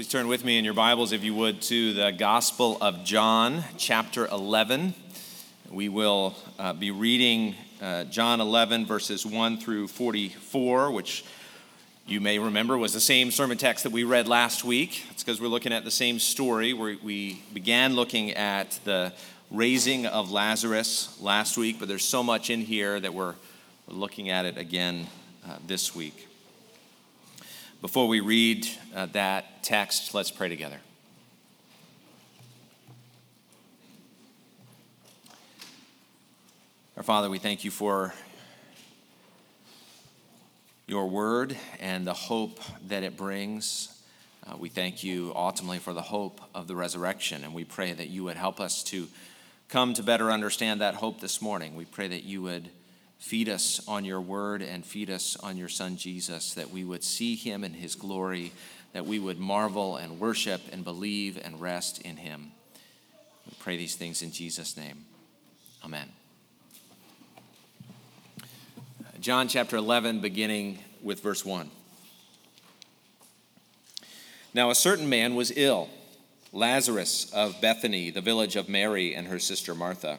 Please turn with me in your Bibles, if you would, to the Gospel of John, chapter 11. We will uh, be reading uh, John 11, verses 1 through 44, which you may remember was the same sermon text that we read last week. It's because we're looking at the same story where we began looking at the raising of Lazarus last week, but there's so much in here that we're, we're looking at it again uh, this week. Before we read uh, that text, let's pray together. Our Father, we thank you for your word and the hope that it brings. Uh, we thank you ultimately for the hope of the resurrection, and we pray that you would help us to come to better understand that hope this morning. We pray that you would Feed us on your word and feed us on your son Jesus, that we would see him in his glory, that we would marvel and worship and believe and rest in him. We pray these things in Jesus' name. Amen. John chapter 11, beginning with verse 1. Now, a certain man was ill, Lazarus of Bethany, the village of Mary and her sister Martha.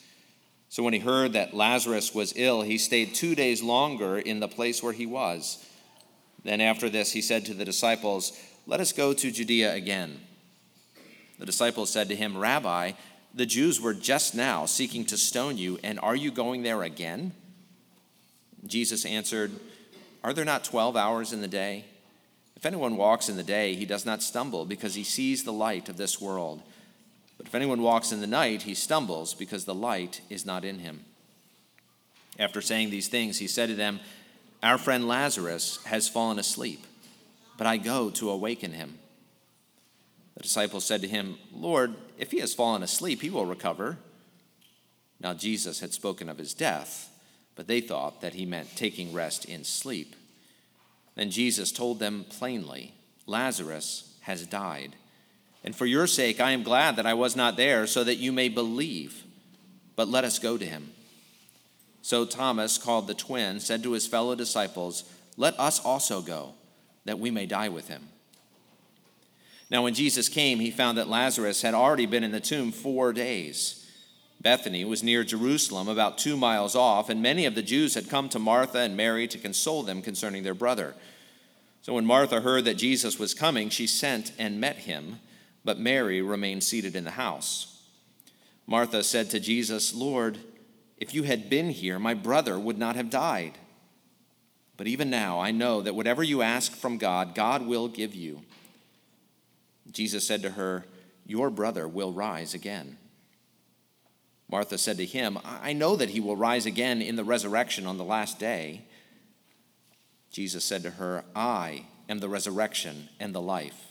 So when he heard that Lazarus was ill, he stayed two days longer in the place where he was. Then after this, he said to the disciples, Let us go to Judea again. The disciples said to him, Rabbi, the Jews were just now seeking to stone you, and are you going there again? Jesus answered, Are there not 12 hours in the day? If anyone walks in the day, he does not stumble because he sees the light of this world. But if anyone walks in the night, he stumbles because the light is not in him. After saying these things, he said to them, Our friend Lazarus has fallen asleep, but I go to awaken him. The disciples said to him, Lord, if he has fallen asleep, he will recover. Now Jesus had spoken of his death, but they thought that he meant taking rest in sleep. Then Jesus told them plainly, Lazarus has died and for your sake, I am glad that I was not there, so that you may believe. But let us go to him. So Thomas, called the twin, said to his fellow disciples, Let us also go, that we may die with him. Now, when Jesus came, he found that Lazarus had already been in the tomb four days. Bethany was near Jerusalem, about two miles off, and many of the Jews had come to Martha and Mary to console them concerning their brother. So when Martha heard that Jesus was coming, she sent and met him but Mary remained seated in the house. Martha said to Jesus, Lord, if you had been here, my brother would not have died. But even now, I know that whatever you ask from God, God will give you. Jesus said to her, Your brother will rise again. Martha said to him, I know that he will rise again in the resurrection on the last day. Jesus said to her, I am the resurrection and the life.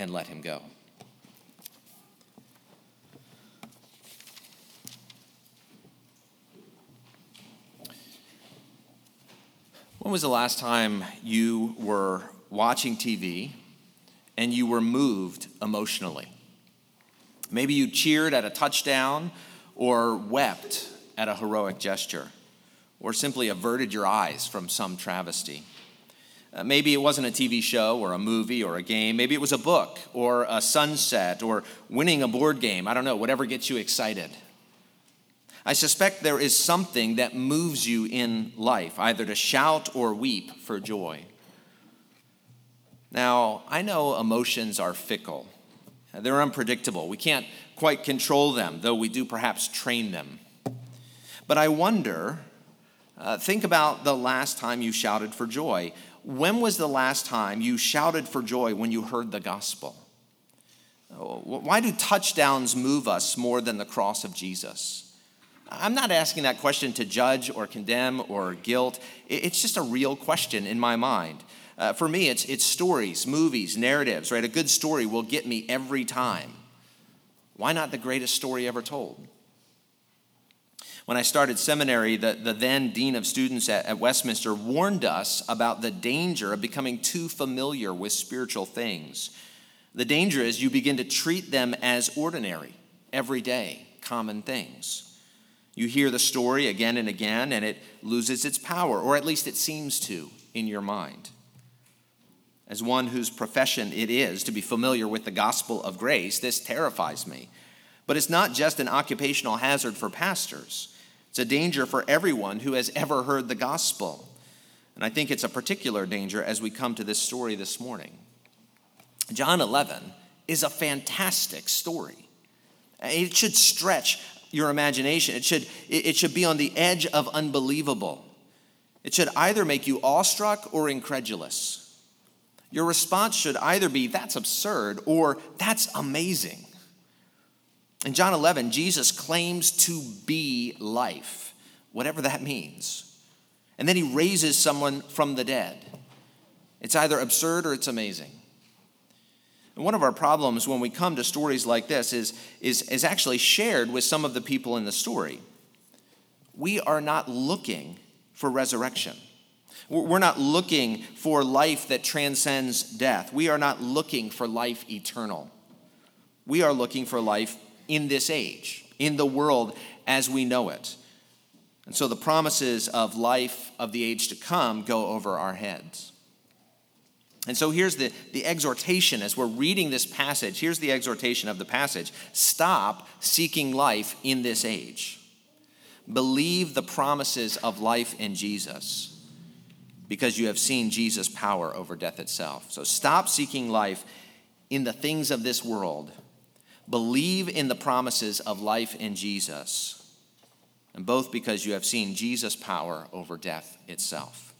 and let him go. When was the last time you were watching TV and you were moved emotionally? Maybe you cheered at a touchdown or wept at a heroic gesture or simply averted your eyes from some travesty. Uh, maybe it wasn't a TV show or a movie or a game. Maybe it was a book or a sunset or winning a board game. I don't know, whatever gets you excited. I suspect there is something that moves you in life, either to shout or weep for joy. Now, I know emotions are fickle, they're unpredictable. We can't quite control them, though we do perhaps train them. But I wonder uh, think about the last time you shouted for joy. When was the last time you shouted for joy when you heard the gospel? Why do touchdowns move us more than the cross of Jesus? I'm not asking that question to judge or condemn or guilt. It's just a real question in my mind. Uh, for me, it's, it's stories, movies, narratives, right? A good story will get me every time. Why not the greatest story ever told? When I started seminary, the, the then dean of students at, at Westminster warned us about the danger of becoming too familiar with spiritual things. The danger is you begin to treat them as ordinary, everyday, common things. You hear the story again and again, and it loses its power, or at least it seems to, in your mind. As one whose profession it is to be familiar with the gospel of grace, this terrifies me. But it's not just an occupational hazard for pastors. It's a danger for everyone who has ever heard the gospel. And I think it's a particular danger as we come to this story this morning. John 11 is a fantastic story. It should stretch your imagination. It should, it should be on the edge of unbelievable. It should either make you awestruck or incredulous. Your response should either be, that's absurd, or that's amazing. In John 11, Jesus claims to be life, whatever that means. And then he raises someone from the dead. It's either absurd or it's amazing. And one of our problems when we come to stories like this is, is, is actually shared with some of the people in the story. We are not looking for resurrection. We're not looking for life that transcends death. We are not looking for life eternal. We are looking for life in this age, in the world as we know it. And so the promises of life of the age to come go over our heads. And so here's the, the exhortation as we're reading this passage. Here's the exhortation of the passage Stop seeking life in this age. Believe the promises of life in Jesus because you have seen Jesus' power over death itself. So stop seeking life in the things of this world Believe in the promises of life in Jesus, and both because you have seen Jesus' power over death itself.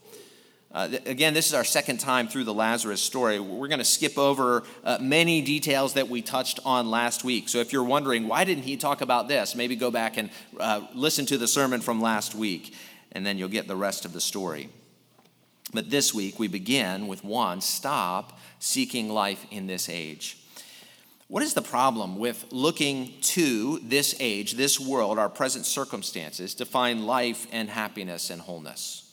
Uh, th- again, this is our second time through the Lazarus story. We're going to skip over uh, many details that we touched on last week. So if you're wondering, why didn't he talk about this? Maybe go back and uh, listen to the sermon from last week, and then you'll get the rest of the story. But this week, we begin with one stop seeking life in this age. What is the problem with looking to this age, this world, our present circumstances to find life and happiness and wholeness?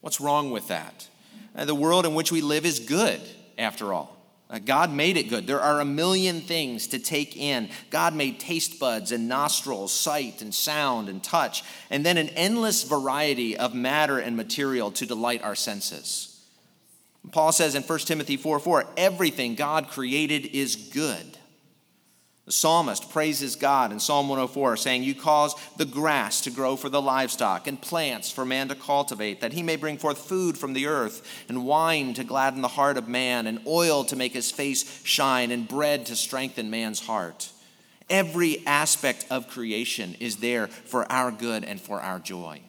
What's wrong with that? Uh, the world in which we live is good, after all. Uh, God made it good. There are a million things to take in. God made taste buds and nostrils, sight and sound and touch, and then an endless variety of matter and material to delight our senses. Paul says in 1 Timothy 4 4, everything God created is good. The psalmist praises God in Psalm 104, saying, You cause the grass to grow for the livestock, and plants for man to cultivate, that he may bring forth food from the earth, and wine to gladden the heart of man, and oil to make his face shine, and bread to strengthen man's heart. Every aspect of creation is there for our good and for our joy.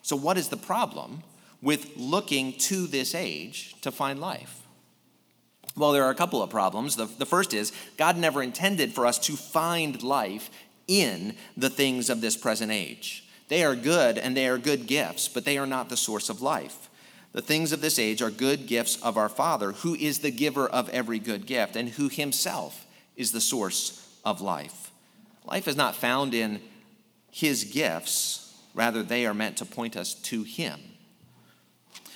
So, what is the problem with looking to this age to find life? Well, there are a couple of problems. The, the first is God never intended for us to find life in the things of this present age. They are good and they are good gifts, but they are not the source of life. The things of this age are good gifts of our Father, who is the giver of every good gift and who himself is the source of life. Life is not found in his gifts, rather, they are meant to point us to him.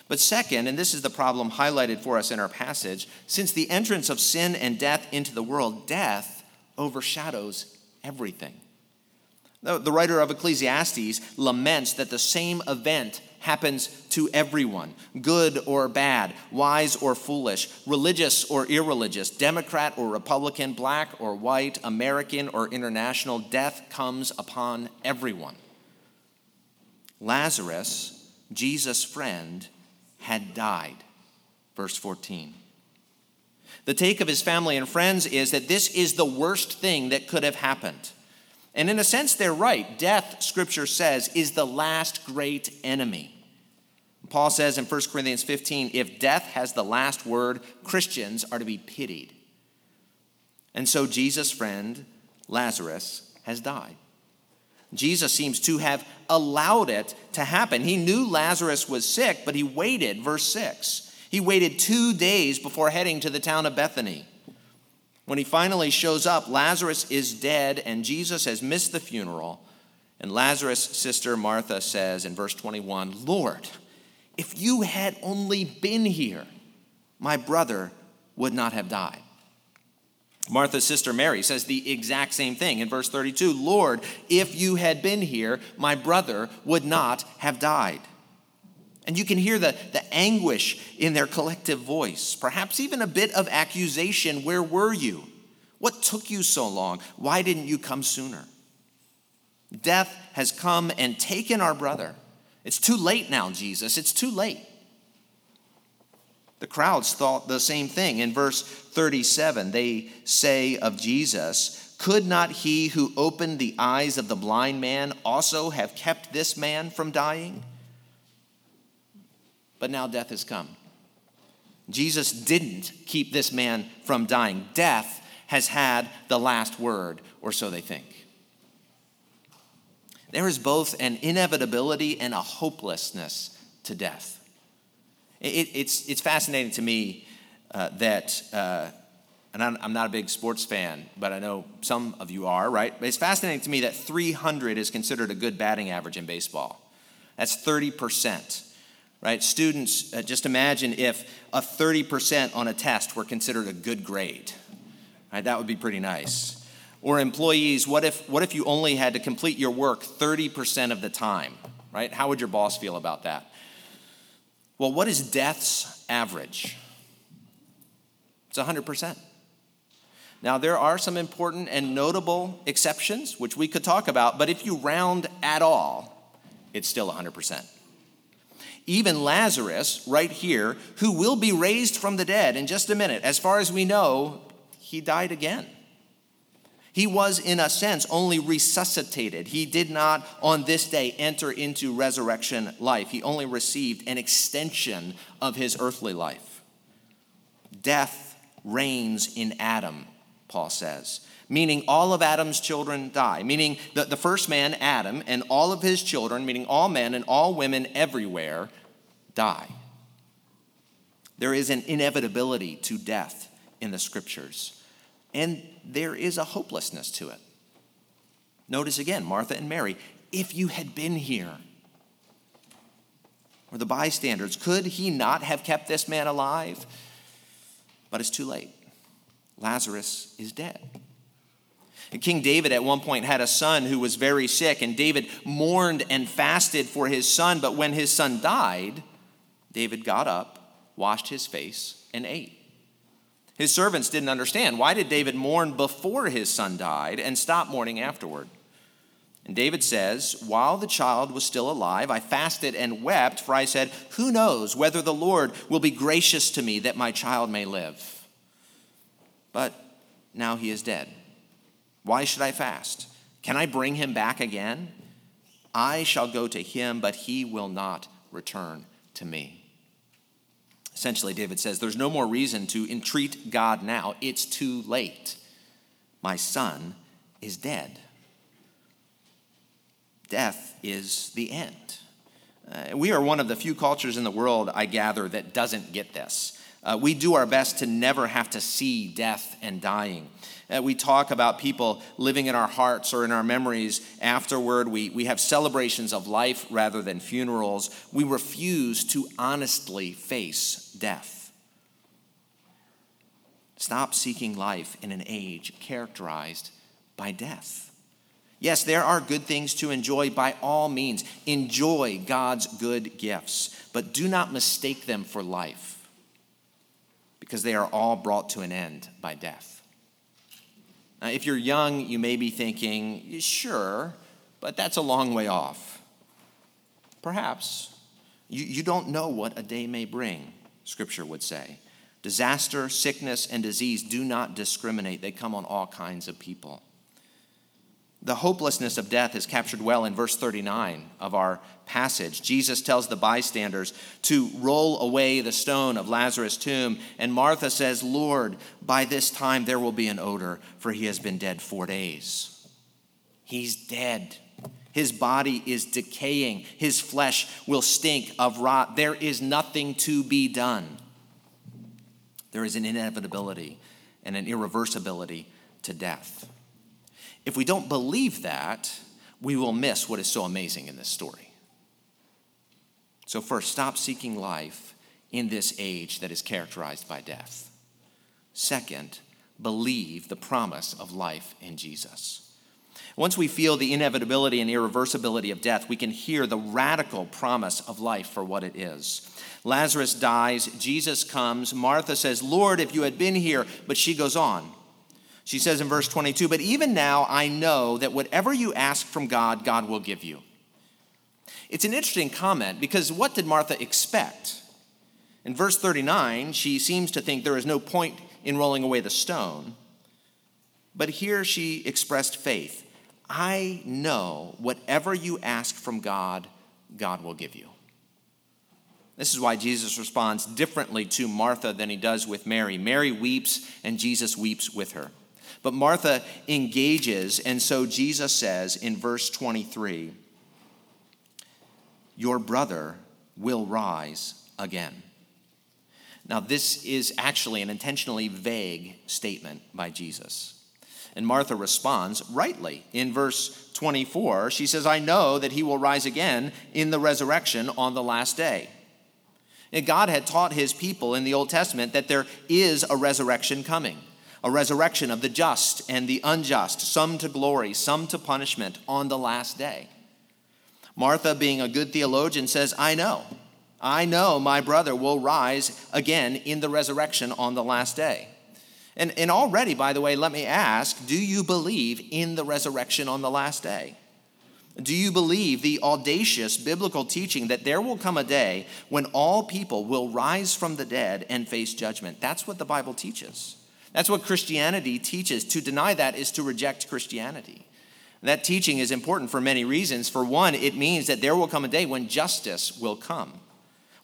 But second, and this is the problem highlighted for us in our passage, since the entrance of sin and death into the world, death overshadows everything. The writer of Ecclesiastes laments that the same event happens to everyone, good or bad, wise or foolish, religious or irreligious, Democrat or Republican, black or white, American or international. Death comes upon everyone. Lazarus, Jesus' friend, had died. Verse 14. The take of his family and friends is that this is the worst thing that could have happened. And in a sense, they're right. Death, scripture says, is the last great enemy. Paul says in 1 Corinthians 15 if death has the last word, Christians are to be pitied. And so Jesus' friend, Lazarus, has died. Jesus seems to have allowed it to happen. He knew Lazarus was sick, but he waited, verse 6. He waited two days before heading to the town of Bethany. When he finally shows up, Lazarus is dead, and Jesus has missed the funeral. And Lazarus' sister Martha says in verse 21 Lord, if you had only been here, my brother would not have died. Martha's sister Mary says the exact same thing in verse 32 Lord, if you had been here, my brother would not have died. And you can hear the, the anguish in their collective voice, perhaps even a bit of accusation. Where were you? What took you so long? Why didn't you come sooner? Death has come and taken our brother. It's too late now, Jesus. It's too late. The crowds thought the same thing. In verse 37, they say of Jesus, Could not he who opened the eyes of the blind man also have kept this man from dying? But now death has come. Jesus didn't keep this man from dying. Death has had the last word, or so they think. There is both an inevitability and a hopelessness to death. It, it's, it's fascinating to me uh, that, uh, and I'm, I'm, not a big sports fan, but I know some of you are, right? But it's fascinating to me that 300 is considered a good batting average in baseball. That's 30%, right? Students, uh, just imagine if a 30% on a test were considered a good grade, right? That would be pretty nice. Or employees, what if, what if you only had to complete your work 30% of the time, right? How would your boss feel about that? Well, what is death's average? It's 100%. Now, there are some important and notable exceptions, which we could talk about, but if you round at all, it's still 100%. Even Lazarus, right here, who will be raised from the dead in just a minute, as far as we know, he died again. He was, in a sense, only resuscitated. He did not, on this day, enter into resurrection life. He only received an extension of his earthly life. Death reigns in Adam, Paul says, meaning all of Adam's children die, meaning the, the first man, Adam, and all of his children, meaning all men and all women everywhere, die. There is an inevitability to death in the scriptures and there is a hopelessness to it. Notice again, Martha and Mary, if you had been here. or the bystanders, could he not have kept this man alive? But it's too late. Lazarus is dead. King David at one point had a son who was very sick, and David mourned and fasted for his son. But when his son died, David got up, washed his face, and ate. His servants didn't understand. Why did David mourn before his son died and stop mourning afterward? And David says, While the child was still alive, I fasted and wept, for I said, Who knows whether the Lord will be gracious to me that my child may live? But now he is dead. Why should I fast? Can I bring him back again? I shall go to him, but he will not return to me. Essentially, David says, There's no more reason to entreat God now. It's too late. My son is dead. Death is the end. Uh, we are one of the few cultures in the world, I gather, that doesn't get this. Uh, we do our best to never have to see death and dying. Uh, we talk about people living in our hearts or in our memories afterward. We, we have celebrations of life rather than funerals. We refuse to honestly face death. Stop seeking life in an age characterized by death. Yes, there are good things to enjoy by all means. Enjoy God's good gifts, but do not mistake them for life because they are all brought to an end by death. Now, if you're young, you may be thinking, sure, but that's a long way off. Perhaps. You, you don't know what a day may bring, Scripture would say. Disaster, sickness, and disease do not discriminate, they come on all kinds of people. The hopelessness of death is captured well in verse 39 of our passage. Jesus tells the bystanders to roll away the stone of Lazarus' tomb, and Martha says, Lord, by this time there will be an odor, for he has been dead four days. He's dead. His body is decaying. His flesh will stink of rot. There is nothing to be done. There is an inevitability and an irreversibility to death. If we don't believe that, we will miss what is so amazing in this story. So, first, stop seeking life in this age that is characterized by death. Second, believe the promise of life in Jesus. Once we feel the inevitability and irreversibility of death, we can hear the radical promise of life for what it is. Lazarus dies, Jesus comes, Martha says, Lord, if you had been here, but she goes on. She says in verse 22 But even now I know that whatever you ask from God, God will give you. It's an interesting comment because what did Martha expect? In verse 39, she seems to think there is no point in rolling away the stone. But here she expressed faith. I know whatever you ask from God, God will give you. This is why Jesus responds differently to Martha than he does with Mary. Mary weeps, and Jesus weeps with her. But Martha engages, and so Jesus says in verse 23 Your brother will rise again. Now, this is actually an intentionally vague statement by Jesus. And Martha responds rightly. In verse 24, she says, I know that he will rise again in the resurrection on the last day. And God had taught his people in the Old Testament that there is a resurrection coming a resurrection of the just and the unjust, some to glory, some to punishment on the last day. Martha, being a good theologian, says, I know. I know my brother will rise again in the resurrection on the last day. And, and already, by the way, let me ask do you believe in the resurrection on the last day? Do you believe the audacious biblical teaching that there will come a day when all people will rise from the dead and face judgment? That's what the Bible teaches. That's what Christianity teaches. To deny that is to reject Christianity. That teaching is important for many reasons. For one, it means that there will come a day when justice will come,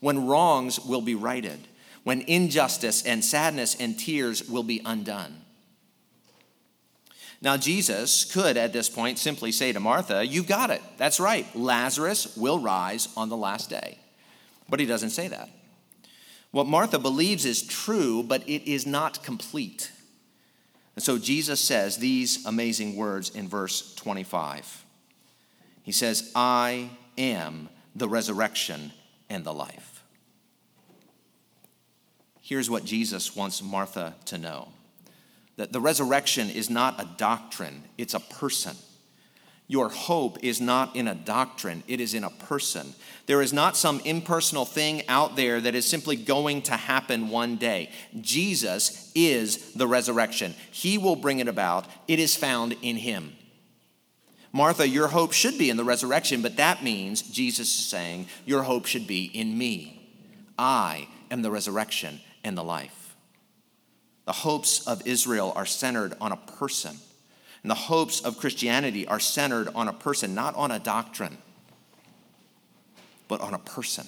when wrongs will be righted, when injustice and sadness and tears will be undone. Now, Jesus could at this point simply say to Martha, You've got it. That's right. Lazarus will rise on the last day. But he doesn't say that. What Martha believes is true, but it is not complete. And so Jesus says these amazing words in verse 25. He says, I am the resurrection and the life. Here's what Jesus wants Martha to know that the resurrection is not a doctrine, it's a person. Your hope is not in a doctrine, it is in a person. There is not some impersonal thing out there that is simply going to happen one day. Jesus is the resurrection. He will bring it about. It is found in Him. Martha, your hope should be in the resurrection, but that means Jesus is saying, Your hope should be in me. I am the resurrection and the life. The hopes of Israel are centered on a person. And the hopes of Christianity are centered on a person, not on a doctrine, but on a person.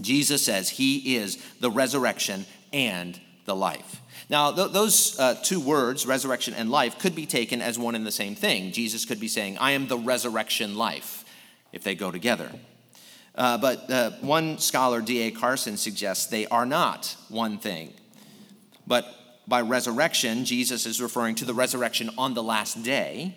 Jesus says he is the resurrection and the life. Now, th- those uh, two words, resurrection and life, could be taken as one and the same thing. Jesus could be saying, I am the resurrection life, if they go together. Uh, but uh, one scholar, D.A. Carson, suggests they are not one thing. But by resurrection, Jesus is referring to the resurrection on the last day.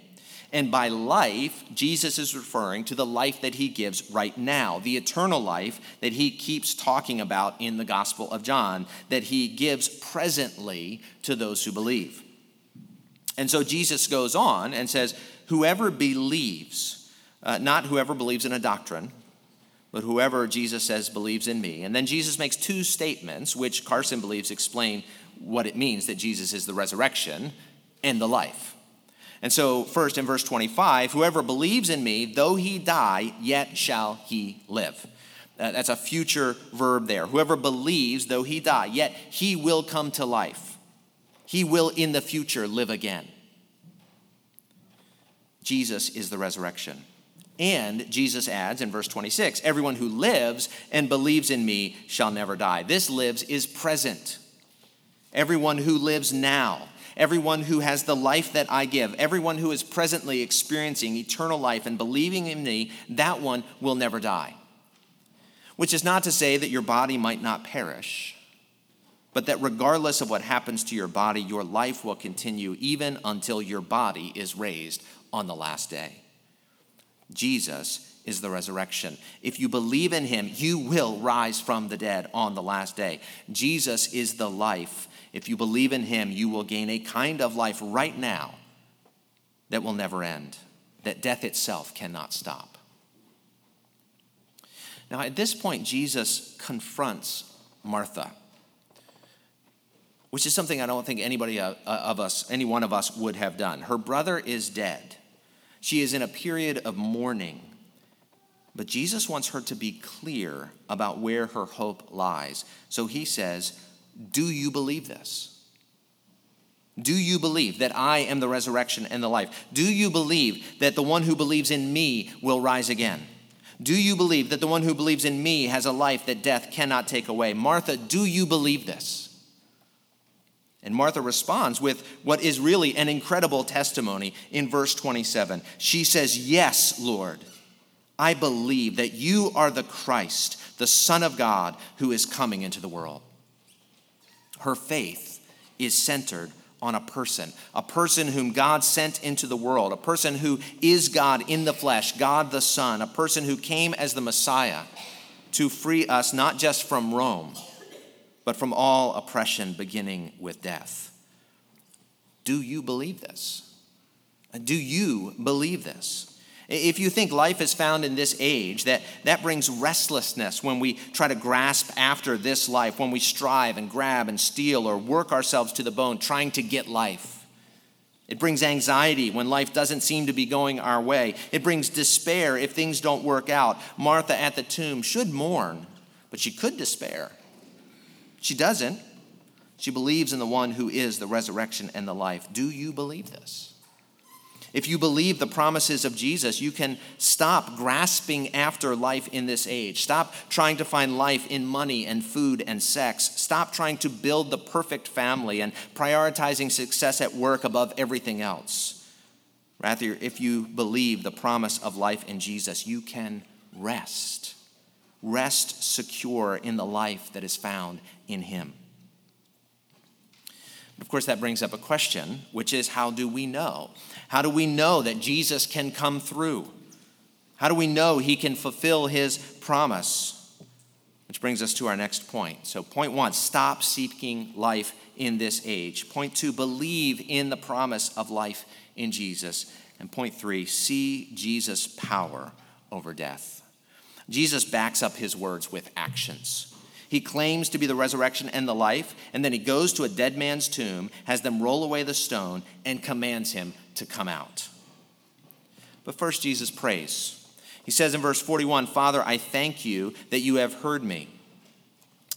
And by life, Jesus is referring to the life that he gives right now, the eternal life that he keeps talking about in the Gospel of John, that he gives presently to those who believe. And so Jesus goes on and says, Whoever believes, uh, not whoever believes in a doctrine, but whoever Jesus says believes in me. And then Jesus makes two statements, which Carson believes explain what it means that Jesus is the resurrection and the life. And so, first in verse 25, whoever believes in me, though he die, yet shall he live. Uh, that's a future verb there. Whoever believes, though he die, yet he will come to life. He will in the future live again. Jesus is the resurrection. And Jesus adds in verse 26 everyone who lives and believes in me shall never die. This lives is present. Everyone who lives now, everyone who has the life that I give, everyone who is presently experiencing eternal life and believing in me, that one will never die. Which is not to say that your body might not perish, but that regardless of what happens to your body, your life will continue even until your body is raised on the last day. Jesus is the resurrection. If you believe in him, you will rise from the dead on the last day. Jesus is the life if you believe in him, you will gain a kind of life right now that will never end, that death itself cannot stop. Now, at this point, Jesus confronts Martha, which is something I don't think anybody uh, of us, any one of us, would have done. Her brother is dead. She is in a period of mourning. But Jesus wants her to be clear about where her hope lies. So he says, do you believe this? Do you believe that I am the resurrection and the life? Do you believe that the one who believes in me will rise again? Do you believe that the one who believes in me has a life that death cannot take away? Martha, do you believe this? And Martha responds with what is really an incredible testimony in verse 27. She says, Yes, Lord, I believe that you are the Christ, the Son of God, who is coming into the world. Her faith is centered on a person, a person whom God sent into the world, a person who is God in the flesh, God the Son, a person who came as the Messiah to free us not just from Rome, but from all oppression beginning with death. Do you believe this? Do you believe this? If you think life is found in this age, that, that brings restlessness when we try to grasp after this life, when we strive and grab and steal or work ourselves to the bone trying to get life. It brings anxiety when life doesn't seem to be going our way. It brings despair if things don't work out. Martha at the tomb should mourn, but she could despair. She doesn't. She believes in the one who is the resurrection and the life. Do you believe this? If you believe the promises of Jesus, you can stop grasping after life in this age. Stop trying to find life in money and food and sex. Stop trying to build the perfect family and prioritizing success at work above everything else. Rather, if you believe the promise of life in Jesus, you can rest. Rest secure in the life that is found in Him. Of course, that brings up a question, which is how do we know? How do we know that Jesus can come through? How do we know he can fulfill his promise? Which brings us to our next point. So, point one stop seeking life in this age. Point two believe in the promise of life in Jesus. And point three see Jesus' power over death. Jesus backs up his words with actions. He claims to be the resurrection and the life, and then he goes to a dead man's tomb, has them roll away the stone, and commands him to come out. But first, Jesus prays. He says in verse 41 Father, I thank you that you have heard me.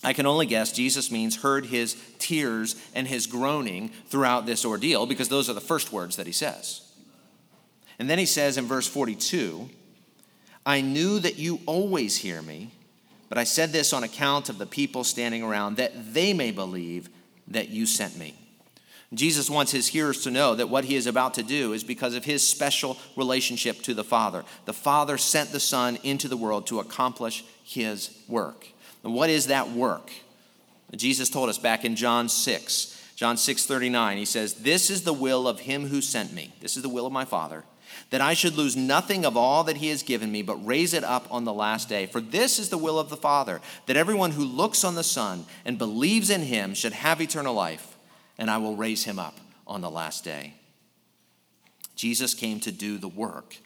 I can only guess Jesus means heard his tears and his groaning throughout this ordeal because those are the first words that he says. And then he says in verse 42 I knew that you always hear me, but I said this on account of the people standing around, that they may believe that you sent me. Jesus wants his hearers to know that what he is about to do is because of his special relationship to the Father. The Father sent the Son into the world to accomplish his work. And what is that work? Jesus told us back in John 6, John 6 39, he says, This is the will of him who sent me. This is the will of my Father, that I should lose nothing of all that he has given me, but raise it up on the last day. For this is the will of the Father, that everyone who looks on the Son and believes in him should have eternal life and I will raise him up on the last day. Jesus came to do the work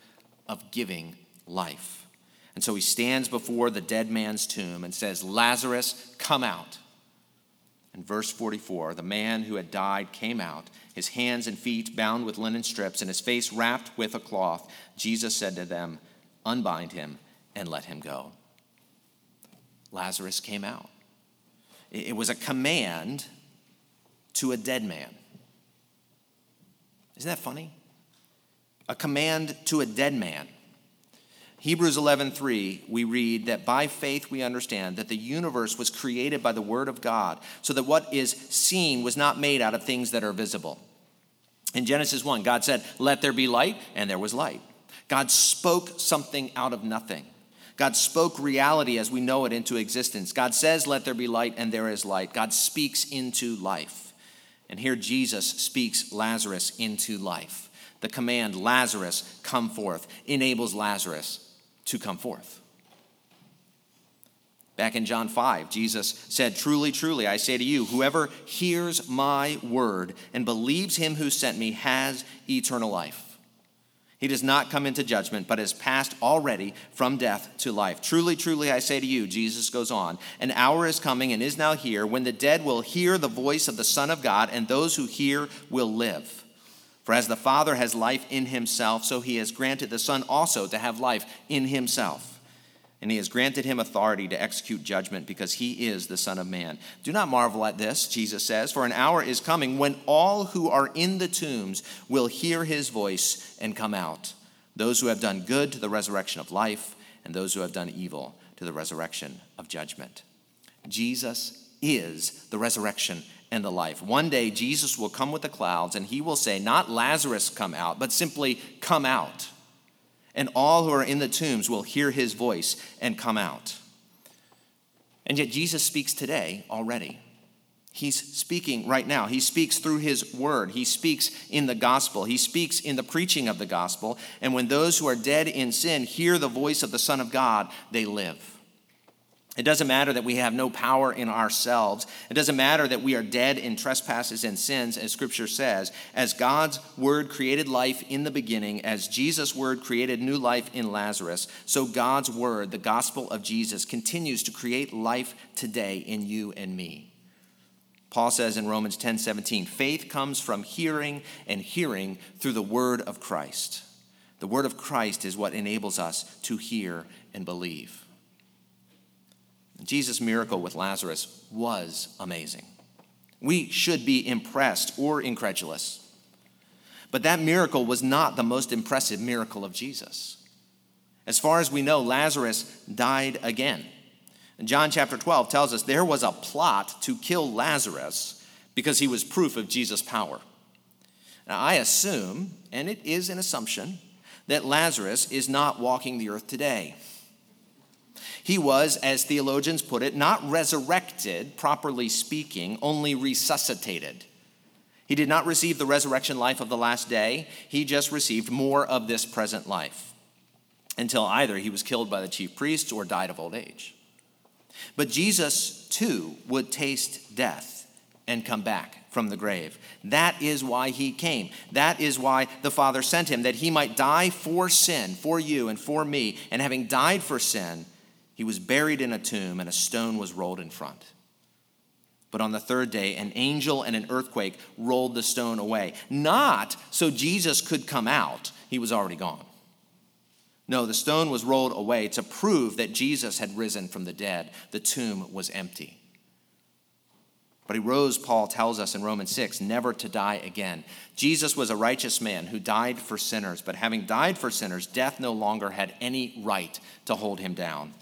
of giving life. And so he stands before the dead man's tomb and says, Lazarus, come out. In verse 44, the man who had died came out, his hands and feet bound with linen strips, and his face wrapped with a cloth. Jesus said to them, Unbind him and let him go. Lazarus came out. It was a command to a dead man. Isn't that funny? A command to a dead man. Hebrews 11:3 we read that by faith we understand that the universe was created by the word of God so that what is seen was not made out of things that are visible. In Genesis 1 God said let there be light and there was light. God spoke something out of nothing. God spoke reality as we know it into existence. God says let there be light and there is light. God speaks into life. And here Jesus speaks Lazarus into life. The command, Lazarus, come forth, enables Lazarus to come forth. Back in John 5, Jesus said, Truly, truly, I say to you, whoever hears my word and believes him who sent me has eternal life. He does not come into judgment, but has passed already from death to life. Truly, truly, I say to you, Jesus goes on, an hour is coming and is now here when the dead will hear the voice of the Son of God, and those who hear will live. For as the Father has life in himself, so he has granted the Son also to have life in himself and he has granted him authority to execute judgment because he is the Son of Man. Do not marvel at this, Jesus says, for an hour is coming when all who are in the tombs will hear his voice and come out. Those who have done good to the resurrection of life, and those who have done evil to the resurrection of judgment. Jesus is the resurrection and the life. One day, Jesus will come with the clouds, and he will say, Not Lazarus come out, but simply come out and all who are in the tombs will hear his voice and come out. And yet, Jesus speaks today already. He's speaking right now. He speaks through his word. He speaks in the gospel. He speaks in the preaching of the gospel. And when those who are dead in sin hear the voice of the Son of God, they live. It doesn't matter that we have no power in ourselves. It doesn't matter that we are dead in trespasses and sins, as Scripture says. As God's Word created life in the beginning, as Jesus' Word created new life in Lazarus, so God's Word, the gospel of Jesus, continues to create life today in you and me. Paul says in Romans 10 17, faith comes from hearing, and hearing through the Word of Christ. The Word of Christ is what enables us to hear and believe. Jesus' miracle with Lazarus was amazing. We should be impressed or incredulous. But that miracle was not the most impressive miracle of Jesus. As far as we know, Lazarus died again. And John chapter 12 tells us there was a plot to kill Lazarus because he was proof of Jesus' power. Now, I assume, and it is an assumption, that Lazarus is not walking the earth today. He was, as theologians put it, not resurrected, properly speaking, only resuscitated. He did not receive the resurrection life of the last day, he just received more of this present life until either he was killed by the chief priests or died of old age. But Jesus, too, would taste death and come back from the grave. That is why he came. That is why the Father sent him, that he might die for sin, for you and for me. And having died for sin, he was buried in a tomb, and a stone was rolled in front. But on the third day, an angel and an earthquake rolled the stone away. Not so Jesus could come out, he was already gone. No, the stone was rolled away to prove that Jesus had risen from the dead. The tomb was empty. But he rose, Paul tells us in Romans 6, never to die again. Jesus was a righteous man who died for sinners, but having died for sinners, death no longer had any right to hold him down.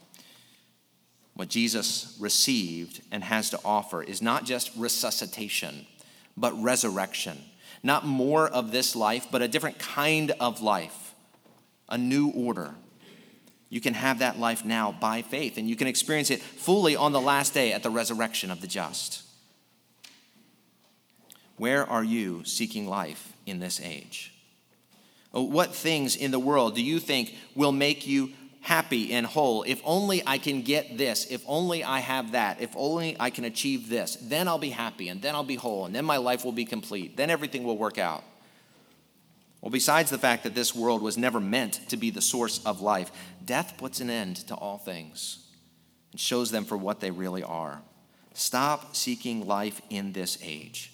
What Jesus received and has to offer is not just resuscitation, but resurrection. Not more of this life, but a different kind of life, a new order. You can have that life now by faith, and you can experience it fully on the last day at the resurrection of the just. Where are you seeking life in this age? Oh, what things in the world do you think will make you happy and whole? If only I can get this, if only I have that, if only I can achieve this, then I'll be happy and then I'll be whole and then my life will be complete. Then everything will work out. Well, besides the fact that this world was never meant to be the source of life, death puts an end to all things and shows them for what they really are. Stop seeking life in this age.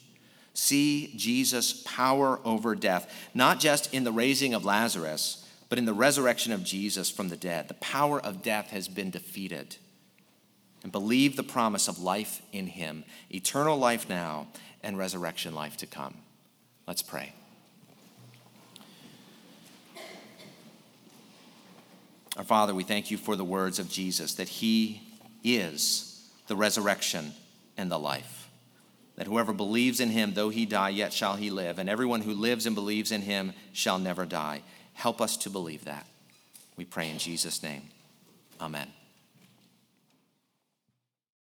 See Jesus' power over death, not just in the raising of Lazarus, but in the resurrection of Jesus from the dead. The power of death has been defeated. And believe the promise of life in him, eternal life now, and resurrection life to come. Let's pray. Our Father, we thank you for the words of Jesus that he is the resurrection and the life that whoever believes in him, though he die, yet shall he live. And everyone who lives and believes in him shall never die. Help us to believe that. We pray in Jesus' name. Amen.